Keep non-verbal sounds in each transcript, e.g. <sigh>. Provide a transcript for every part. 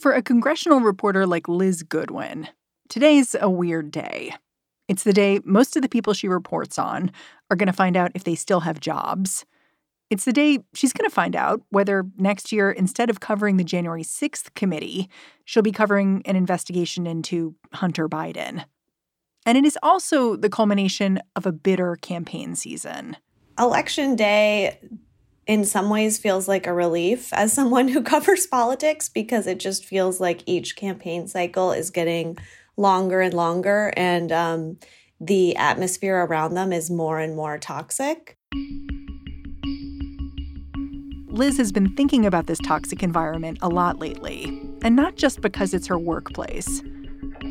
For a congressional reporter like Liz Goodwin, today's a weird day. It's the day most of the people she reports on are going to find out if they still have jobs. It's the day she's going to find out whether next year, instead of covering the January 6th committee, she'll be covering an investigation into Hunter Biden. And it is also the culmination of a bitter campaign season. Election day, in some ways, feels like a relief as someone who <laughs> covers politics because it just feels like each campaign cycle is getting longer and longer, and um, the atmosphere around them is more and more toxic. Liz has been thinking about this toxic environment a lot lately, and not just because it's her workplace.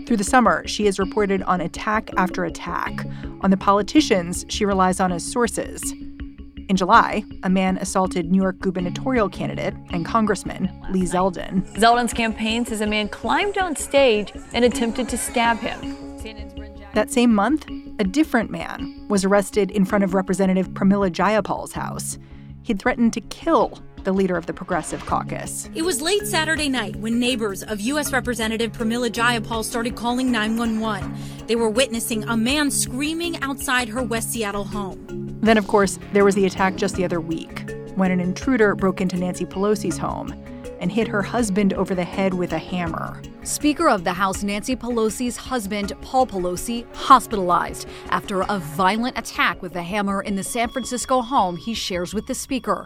Through the summer, she has reported on attack after attack on the politicians she relies on as sources. In July, a man assaulted New York gubernatorial candidate and Congressman Lee Zeldin. Zeldin's campaign says a man climbed on stage and attempted to stab him. That same month, a different man was arrested in front of Representative Pramila Jayapal's house he'd threatened to kill the leader of the Progressive Caucus. It was late Saturday night when neighbors of U.S. Representative Pramila Jayapal started calling 911. They were witnessing a man screaming outside her West Seattle home. Then, of course, there was the attack just the other week when an intruder broke into Nancy Pelosi's home and hit her husband over the head with a hammer. Speaker of the House Nancy Pelosi's husband, Paul Pelosi, hospitalized after a violent attack with a hammer in the San Francisco home he shares with the Speaker.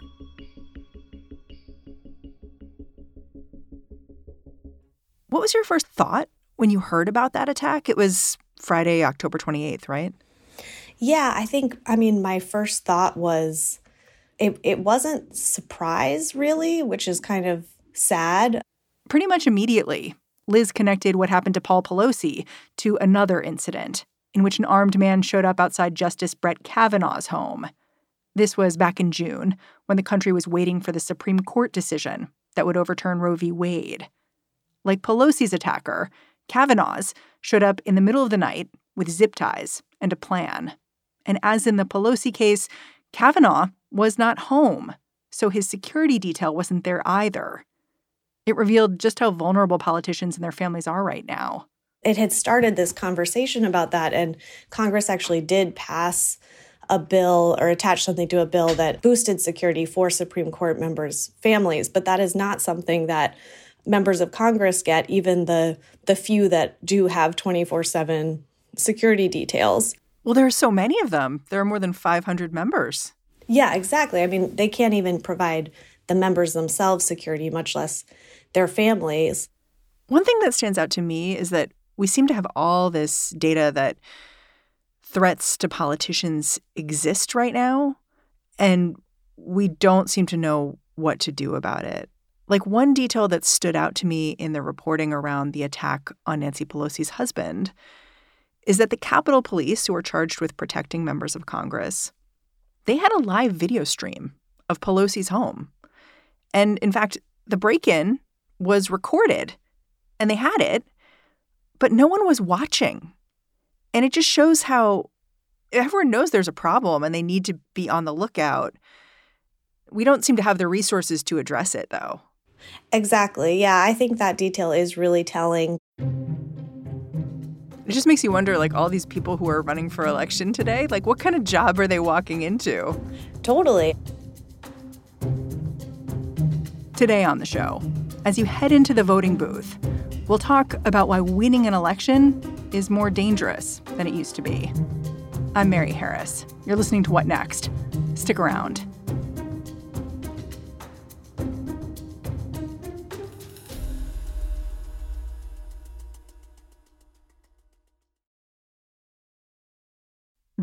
What was your first thought when you heard about that attack? It was Friday, October 28th, right? Yeah, I think, I mean, my first thought was it, it wasn't surprise, really, which is kind of sad. Pretty much immediately, Liz connected what happened to Paul Pelosi to another incident in which an armed man showed up outside Justice Brett Kavanaugh's home. This was back in June when the country was waiting for the Supreme Court decision that would overturn Roe v. Wade. Like Pelosi's attacker, Kavanaugh's showed up in the middle of the night with zip ties and a plan. And as in the Pelosi case, Kavanaugh was not home, so his security detail wasn't there either. It revealed just how vulnerable politicians and their families are right now. It had started this conversation about that, and Congress actually did pass a bill or attach something to a bill that boosted security for Supreme Court members' families, but that is not something that members of Congress get, even the the few that do have 24/7 security details. Well, there are so many of them. There are more than 500 members. Yeah, exactly. I mean, they can't even provide the members themselves security, much less their families. One thing that stands out to me is that we seem to have all this data that threats to politicians exist right now, and we don't seem to know what to do about it. Like one detail that stood out to me in the reporting around the attack on Nancy Pelosi's husband is that the Capitol Police, who are charged with protecting members of Congress, they had a live video stream of Pelosi's home. And in fact, the break in was recorded and they had it, but no one was watching. And it just shows how everyone knows there's a problem and they need to be on the lookout. We don't seem to have the resources to address it, though. Exactly. Yeah, I think that detail is really telling. It just makes you wonder like all these people who are running for election today, like what kind of job are they walking into? Totally. Today on the show, as you head into the voting booth, we'll talk about why winning an election is more dangerous than it used to be. I'm Mary Harris. You're listening to What Next? Stick around.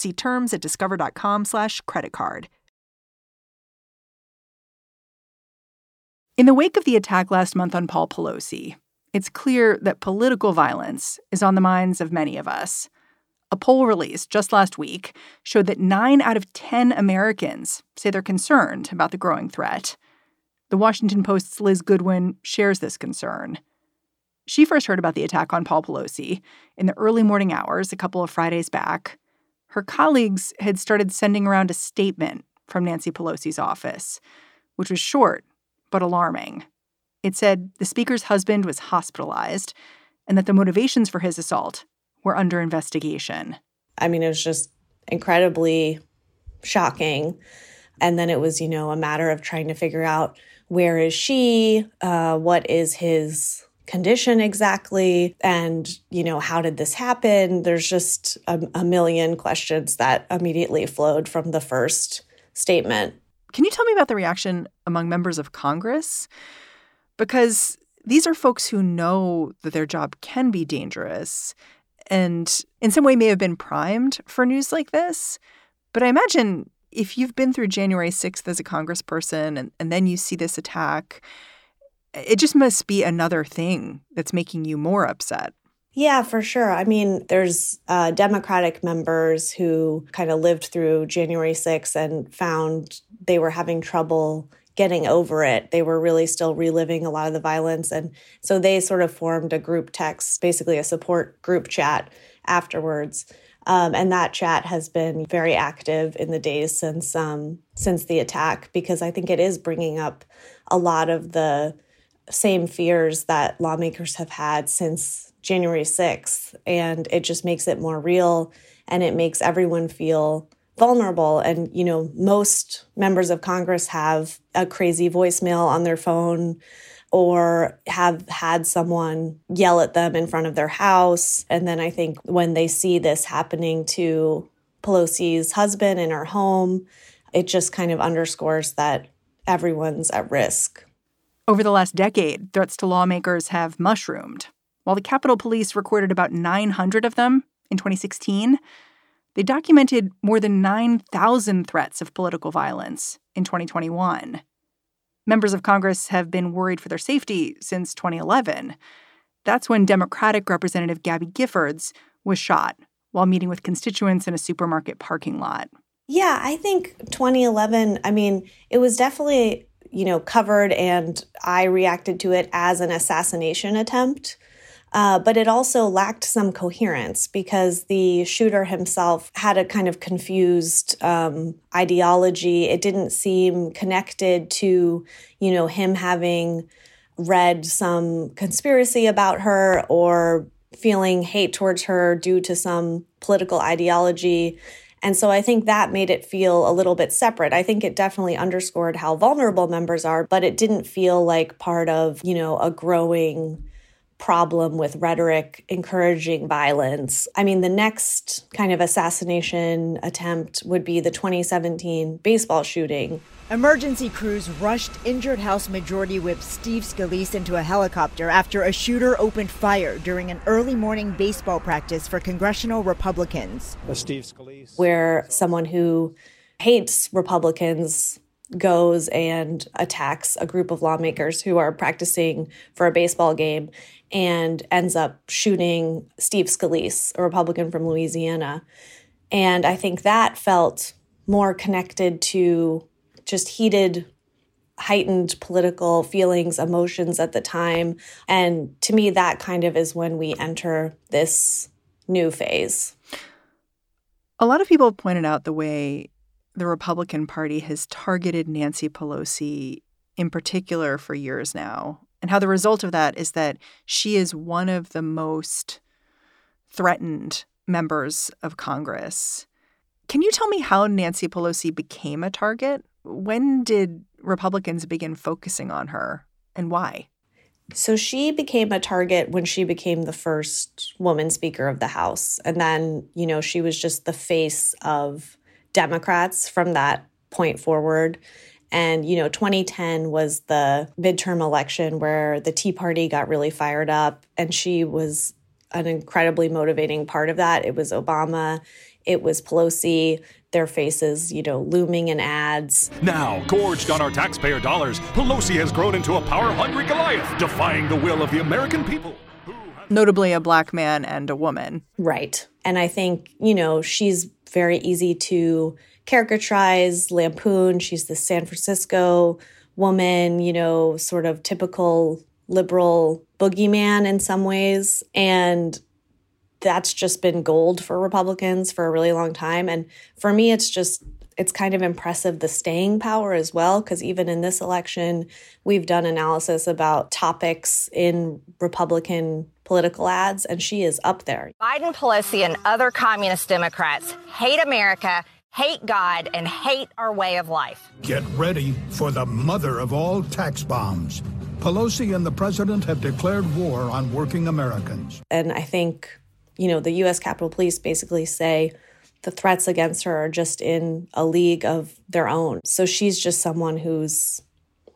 See terms at discover.com/slash credit card. In the wake of the attack last month on Paul Pelosi, it's clear that political violence is on the minds of many of us. A poll released just last week showed that nine out of 10 Americans say they're concerned about the growing threat. The Washington Post's Liz Goodwin shares this concern. She first heard about the attack on Paul Pelosi in the early morning hours a couple of Fridays back. Her colleagues had started sending around a statement from Nancy Pelosi's office, which was short but alarming. It said the speaker's husband was hospitalized and that the motivations for his assault were under investigation. I mean, it was just incredibly shocking. And then it was, you know, a matter of trying to figure out where is she? Uh, what is his condition exactly? And, you know, how did this happen? There's just a, a million questions that immediately flowed from the first statement. Can you tell me about the reaction among members of Congress? Because these are folks who know that their job can be dangerous and in some way may have been primed for news like this. But I imagine if you've been through January 6th as a congressperson and, and then you see this attack, it just must be another thing that's making you more upset. Yeah, for sure. I mean, there's uh, Democratic members who kind of lived through January 6th and found they were having trouble getting over it. They were really still reliving a lot of the violence. And so they sort of formed a group text, basically a support group chat afterwards. Um, and that chat has been very active in the days since um, since the attack because I think it is bringing up a lot of the same fears that lawmakers have had since January 6th. And it just makes it more real and it makes everyone feel vulnerable. And, you know, most members of Congress have a crazy voicemail on their phone or have had someone yell at them in front of their house. And then I think when they see this happening to Pelosi's husband in her home, it just kind of underscores that everyone's at risk. Over the last decade, threats to lawmakers have mushroomed. While the Capitol Police recorded about 900 of them in 2016, they documented more than 9,000 threats of political violence in 2021. Members of Congress have been worried for their safety since 2011. That's when Democratic Representative Gabby Giffords was shot while meeting with constituents in a supermarket parking lot. Yeah, I think 2011, I mean, it was definitely, you know, covered and I reacted to it as an assassination attempt. Uh, but it also lacked some coherence because the shooter himself had a kind of confused um, ideology. It didn't seem connected to, you know, him having read some conspiracy about her or feeling hate towards her due to some political ideology. And so I think that made it feel a little bit separate. I think it definitely underscored how vulnerable members are, but it didn't feel like part of, you know, a growing problem with rhetoric encouraging violence. I mean, the next kind of assassination attempt would be the 2017 baseball shooting. Emergency crews rushed injured House Majority Whip Steve Scalise into a helicopter after a shooter opened fire during an early morning baseball practice for congressional Republicans. Steve Scalise. Where someone who hates Republicans goes and attacks a group of lawmakers who are practicing for a baseball game and ends up shooting Steve Scalise, a Republican from Louisiana. And I think that felt more connected to just heated, heightened political feelings, emotions at the time. And to me, that kind of is when we enter this new phase. A lot of people have pointed out the way the Republican Party has targeted Nancy Pelosi in particular for years now and how the result of that is that she is one of the most threatened members of Congress. Can you tell me how Nancy Pelosi became a target? When did Republicans begin focusing on her and why? So she became a target when she became the first woman Speaker of the House. And then, you know, she was just the face of Democrats from that point forward. And, you know, 2010 was the midterm election where the Tea Party got really fired up, and she was an incredibly motivating part of that. It was Obama, it was Pelosi, their faces, you know, looming in ads. Now, gorged on our taxpayer dollars, Pelosi has grown into a power hungry Goliath, defying the will of the American people. Notably, a black man and a woman. Right. And I think, you know, she's very easy to caricaturize, lampoon. She's the San Francisco woman, you know, sort of typical liberal boogeyman in some ways. And that's just been gold for Republicans for a really long time. And for me, it's just, it's kind of impressive the staying power as well, because even in this election, we've done analysis about topics in Republican political ads, and she is up there. Biden, Pelosi, and other communist Democrats hate America hate God, and hate our way of life. Get ready for the mother of all tax bombs. Pelosi and the president have declared war on working Americans. And I think, you know, the U.S. Capitol Police basically say the threats against her are just in a league of their own. So she's just someone who's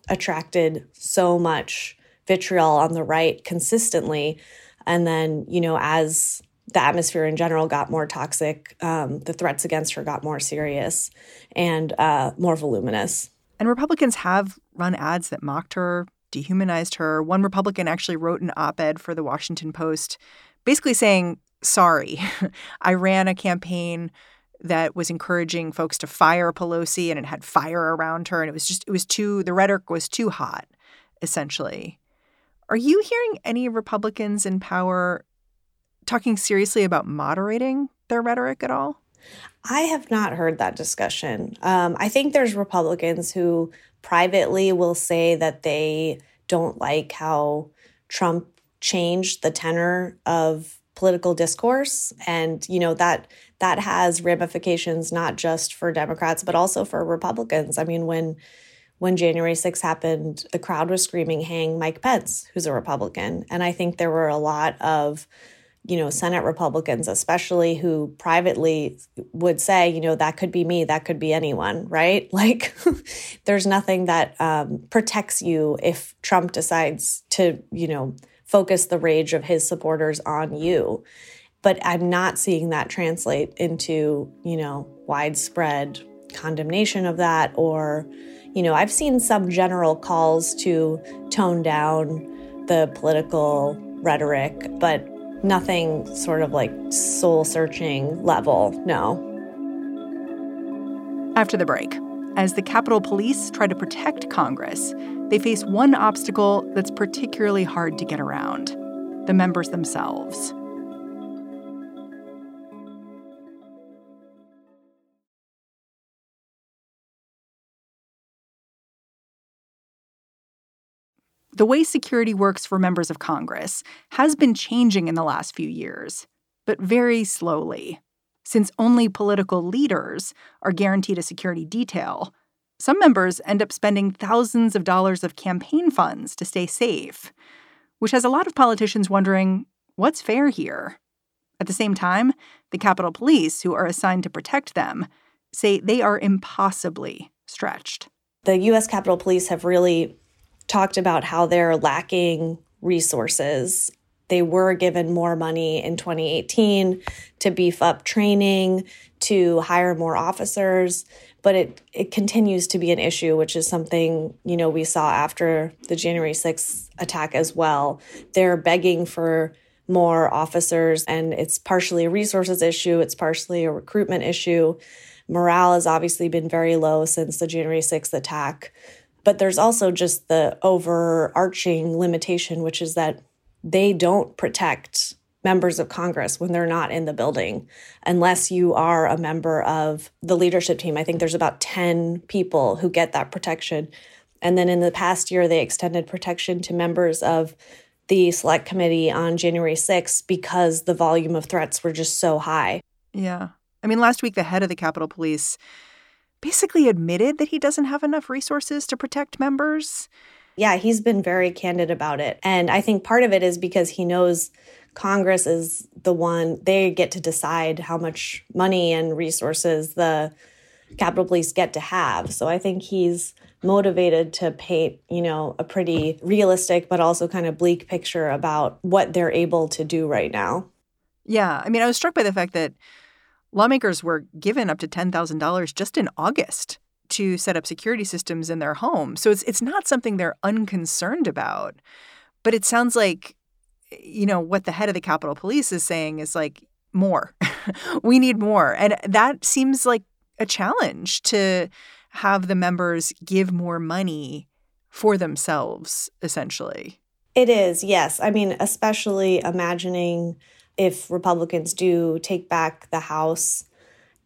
attracted so much vitriol on the right consistently. And then, you know, as the atmosphere in general got more toxic. Um, the threats against her got more serious and uh, more voluminous. And Republicans have run ads that mocked her, dehumanized her. One Republican actually wrote an op ed for the Washington Post basically saying, Sorry, <laughs> I ran a campaign that was encouraging folks to fire Pelosi and it had fire around her. And it was just, it was too, the rhetoric was too hot, essentially. Are you hearing any Republicans in power talking seriously about moderating their rhetoric at all? I have not heard that discussion. Um, I think there's Republicans who privately will say that they don't like how Trump changed the tenor of political discourse and you know that that has ramifications not just for democrats but also for republicans i mean when when january 6 happened the crowd was screaming hang mike pence who's a republican and i think there were a lot of you know, Senate Republicans, especially who privately would say, you know, that could be me, that could be anyone, right? <laughs> Like, there's nothing that um, protects you if Trump decides to, you know, focus the rage of his supporters on you. But I'm not seeing that translate into, you know, widespread condemnation of that or, you know, I've seen some general calls to tone down the political rhetoric, but nothing sort of like soul searching level. No. After the break, as the Capitol Police try to protect Congress, they face one obstacle that's particularly hard to get around the members themselves. The way security works for members of Congress has been changing in the last few years, but very slowly. Since only political leaders are guaranteed a security detail, some members end up spending thousands of dollars of campaign funds to stay safe, which has a lot of politicians wondering what's fair here. At the same time, the Capitol Police, who are assigned to protect them, say they are impossibly stretched. The U.S. Capitol Police have really talked about how they're lacking resources. They were given more money in 2018 to beef up training, to hire more officers, but it it continues to be an issue, which is something, you know, we saw after the January 6th attack as well. They're begging for more officers and it's partially a resources issue, it's partially a recruitment issue. Morale has obviously been very low since the January 6th attack. But there's also just the overarching limitation, which is that they don't protect members of Congress when they're not in the building, unless you are a member of the leadership team. I think there's about 10 people who get that protection. And then in the past year, they extended protection to members of the select committee on January 6th because the volume of threats were just so high. Yeah. I mean, last week, the head of the Capitol Police basically admitted that he doesn't have enough resources to protect members. Yeah, he's been very candid about it. And I think part of it is because he knows Congress is the one, they get to decide how much money and resources the Capitol Police get to have. So I think he's motivated to paint, you know, a pretty realistic but also kind of bleak picture about what they're able to do right now. Yeah. I mean, I was struck by the fact that lawmakers were given up to $10,000 just in August to set up security systems in their home. So it's it's not something they're unconcerned about. But it sounds like you know what the head of the Capitol Police is saying is like more. <laughs> we need more. And that seems like a challenge to have the members give more money for themselves essentially. It is. Yes. I mean, especially imagining if Republicans do take back the House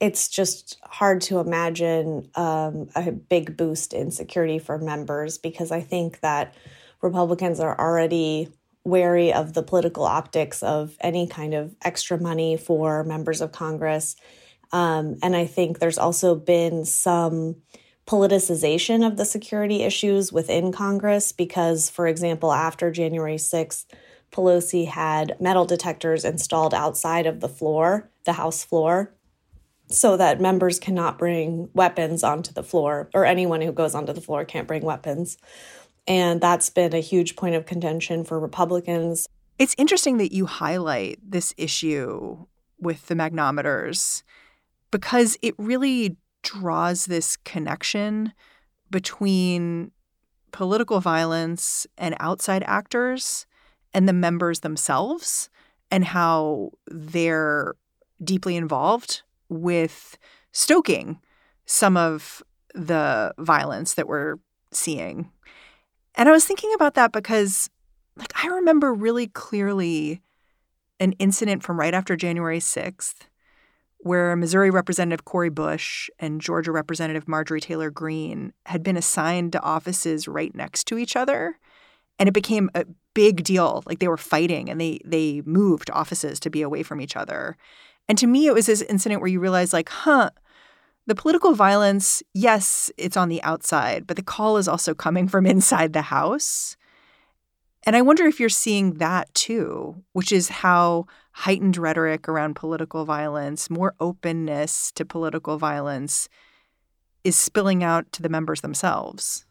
it's just hard to imagine um, a big boost in security for members because I think that Republicans are already wary of the political optics of any kind of extra money for members of Congress. Um, and I think there's also been some politicization of the security issues within Congress because, for example, after January 6th, Pelosi had metal detectors installed outside of the floor, the House floor so that members cannot bring weapons onto the floor, or anyone who goes onto the floor can't bring weapons. And that's been a huge point of contention for Republicans. It's interesting that you highlight this issue with the magnometers because it really draws this connection between political violence and outside actors and the members themselves and how they're deeply involved with stoking some of the violence that we're seeing. And I was thinking about that because like I remember really clearly an incident from right after January 6th where Missouri Representative Cori Bush and Georgia Representative Marjorie Taylor Greene had been assigned to offices right next to each other. And it became a big deal. Like they were fighting and they they moved offices to be away from each other. And to me, it was this incident where you realize, like, huh, the political violence, yes, it's on the outside, but the call is also coming from inside the house. And I wonder if you're seeing that too, which is how heightened rhetoric around political violence, more openness to political violence is spilling out to the members themselves.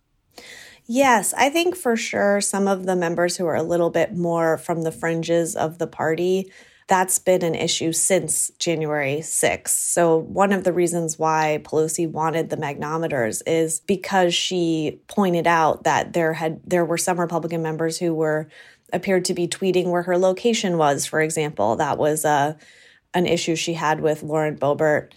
Yes, I think for sure some of the members who are a little bit more from the fringes of the party that's been an issue since January 6th. So, one of the reasons why Pelosi wanted the magnometers is because she pointed out that there had there were some Republican members who were appeared to be tweeting where her location was, for example. That was a uh, an issue she had with Lauren Boebert.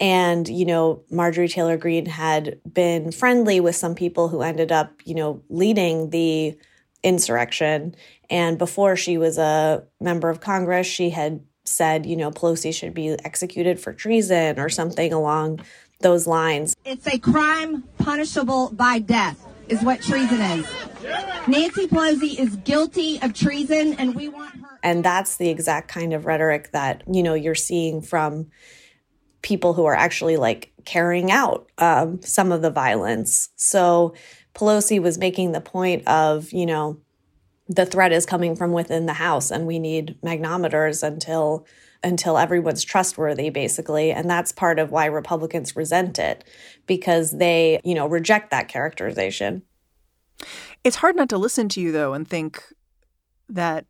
And, you know, Marjorie Taylor Greene had been friendly with some people who ended up, you know, leading the insurrection. And before she was a member of Congress, she had said, you know, Pelosi should be executed for treason or something along those lines. It's a crime punishable by death, is what treason is. Nancy Pelosi is guilty of treason, and we want her. And that's the exact kind of rhetoric that, you know, you're seeing from people who are actually like carrying out um, some of the violence. So, Pelosi was making the point of, you know, the threat is coming from within the house and we need magnometers until until everyone's trustworthy basically. And that's part of why republicans resent it because they you know reject that characterization. It's hard not to listen to you though and think that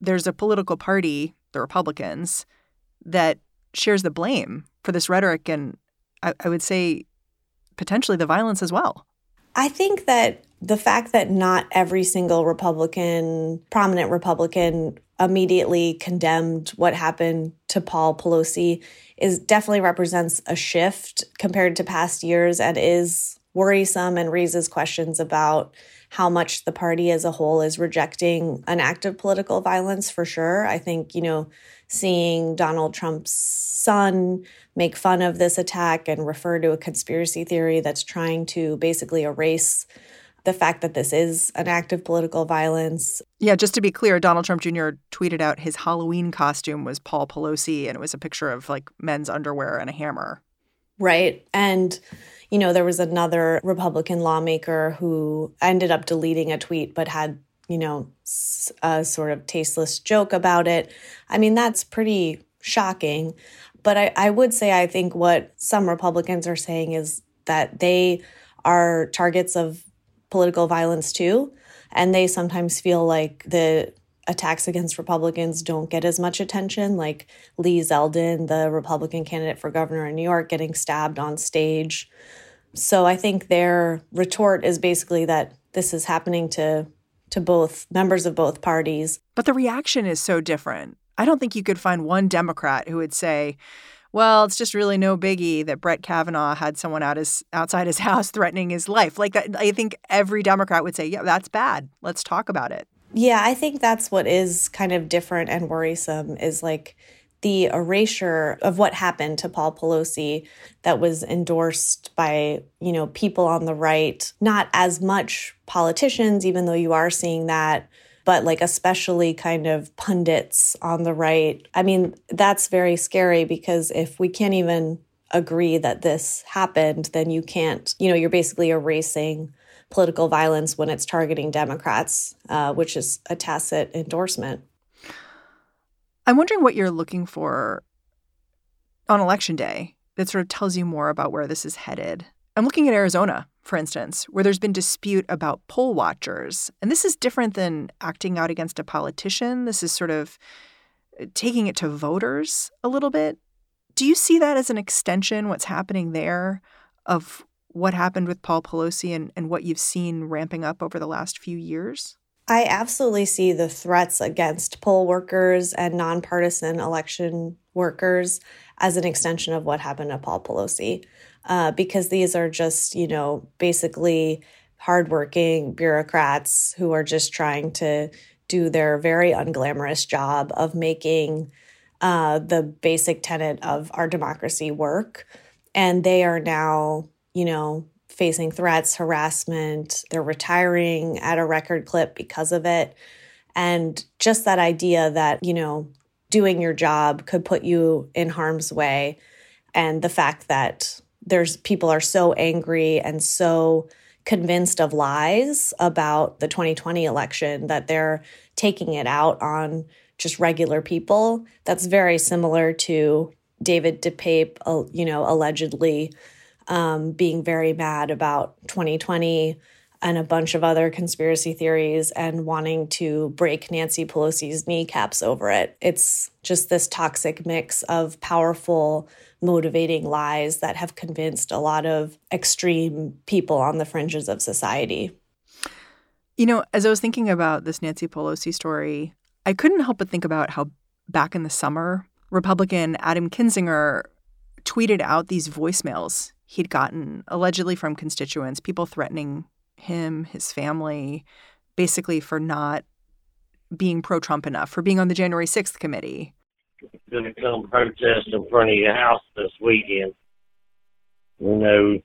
there's a political party the republicans that shares the blame for this rhetoric and I, I would say potentially the violence as well I think that the fact that not every single Republican, prominent Republican, immediately condemned what happened to Paul Pelosi is definitely represents a shift compared to past years and is worrisome and raises questions about how much the party as a whole is rejecting an act of political violence for sure. I think, you know, seeing Donald Trump's son make fun of this attack and refer to a conspiracy theory that's trying to basically erase the fact that this is an act of political violence. Yeah, just to be clear, Donald Trump Jr. tweeted out his Halloween costume was Paul Pelosi, and it was a picture of like men's underwear and a hammer. Right. And, you know, there was another Republican lawmaker who ended up deleting a tweet but had, you know, a sort of tasteless joke about it. I mean, that's pretty shocking. But I, I would say I think what some Republicans are saying is that they are targets of political violence too. And they sometimes feel like the attacks against Republicans don't get as much attention, like Lee Zeldin, the Republican candidate for governor in New York, getting stabbed on stage. So I think their retort is basically that this is happening to to both members of both parties. But the reaction is so different. I don't think you could find one Democrat who would say, well, it's just really no biggie that Brett Kavanaugh had someone out his outside his <laughs> house threatening his life. Like that, I think every Democrat would say, "Yeah, that's bad. Let's talk about it." Yeah, I think that's what is kind of different and worrisome is like the erasure of what happened to Paul Pelosi that was endorsed by, you know, people on the right, not as much politicians even though you are seeing that but like especially kind of pundits on the right. I mean, that's very scary because if we can't even agree that this happened, then you can't, you know, you're basically erasing political violence when it's targeting Democrats, uh, which is a tacit endorsement. I'm wondering what you're looking for on election day that sort of tells you more about where this is headed. I'm looking at Arizona, for instance, where there's been dispute about poll watchers. And this is different than acting out against a politician. This is sort of uh, taking it to voters a little bit. Do you see that as an extension, what's happening there, of what happened with Paul Pelosi and, and what you've seen ramping up over the last few years? I absolutely see the threats against poll workers and nonpartisan election workers as an extension of what happened to Paul Pelosi uh, because these are just, you know, basically hardworking bureaucrats who are just trying to do their very unglamorous job of making uh, the basic tenet of our democracy work. And they are now, you know, facing threats, harassment. They're retiring at a record clip because of it. And just that idea that, you know, doing your job could put you in harm's way. And the fact that there's people are so angry and so convinced of lies about the 2020 election that they're taking it out on just regular people. That's very similar to David DePape, uh, you know, allegedly um, being very mad about 2020 and a bunch of other conspiracy theories and wanting to break Nancy Pelosi's kneecaps over it. It's just this toxic mix of powerful motivating lies that have convinced a lot of extreme people on the fringes of society. You know, as I was thinking about this Nancy Pelosi story, I couldn't help but think about how back in the summer, Republican Adam Kinzinger tweeted out these voicemails he'd gotten allegedly from constituents, people threatening him, his family, basically for not being pro Trump enough, for being on the January 6th committee, going to come protest in front of your house this weekend. We know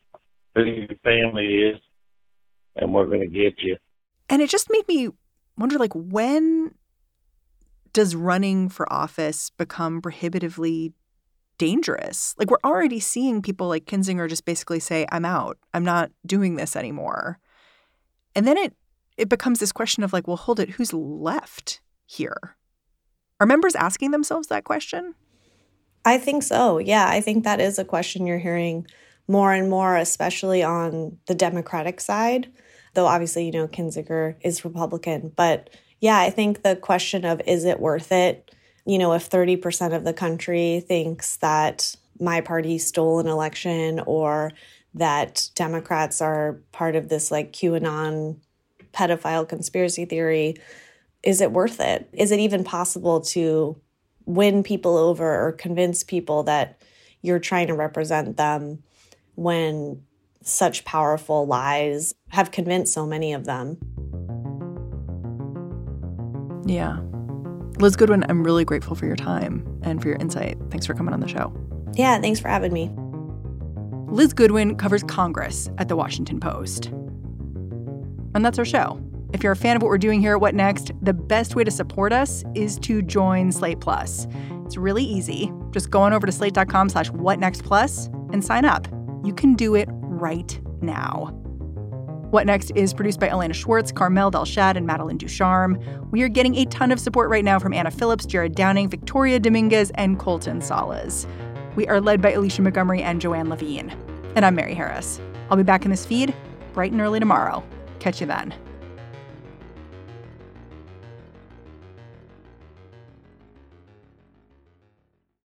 who your family is, and we're going to get you. And it just made me wonder, like, when does running for office become prohibitively dangerous? Like, we're already seeing people like Kinzinger just basically say, "I'm out. I'm not doing this anymore," and then it it becomes this question of like, well, hold it, who's left here? Are members asking themselves that question? I think so. Yeah, I think that is a question you're hearing more and more, especially on the Democratic side. Though obviously, you know, Kinzinger is Republican. But yeah, I think the question of is it worth it? You know, if 30% of the country thinks that my party stole an election or that Democrats are part of this like QAnon pedophile conspiracy theory, is it worth it? Is it even possible to win people over or convince people that you're trying to represent them when such powerful lies have convinced so many of them? Yeah. Liz Goodwin, I'm really grateful for your time and for your insight. Thanks for coming on the show. Yeah, thanks for having me. Liz Goodwin covers Congress at The Washington Post. And that's our show. If you're a fan of what we're doing here at What Next, the best way to support us is to join Slate Plus. It's really easy. Just go on over to slate.com slash whatnextplus and sign up. You can do it right now. What Next is produced by Elena Schwartz, Carmel Delshad, and Madeline Ducharme. We are getting a ton of support right now from Anna Phillips, Jared Downing, Victoria Dominguez, and Colton Salas. We are led by Alicia Montgomery and Joanne Levine. And I'm Mary Harris. I'll be back in this feed bright and early tomorrow. Catch you then.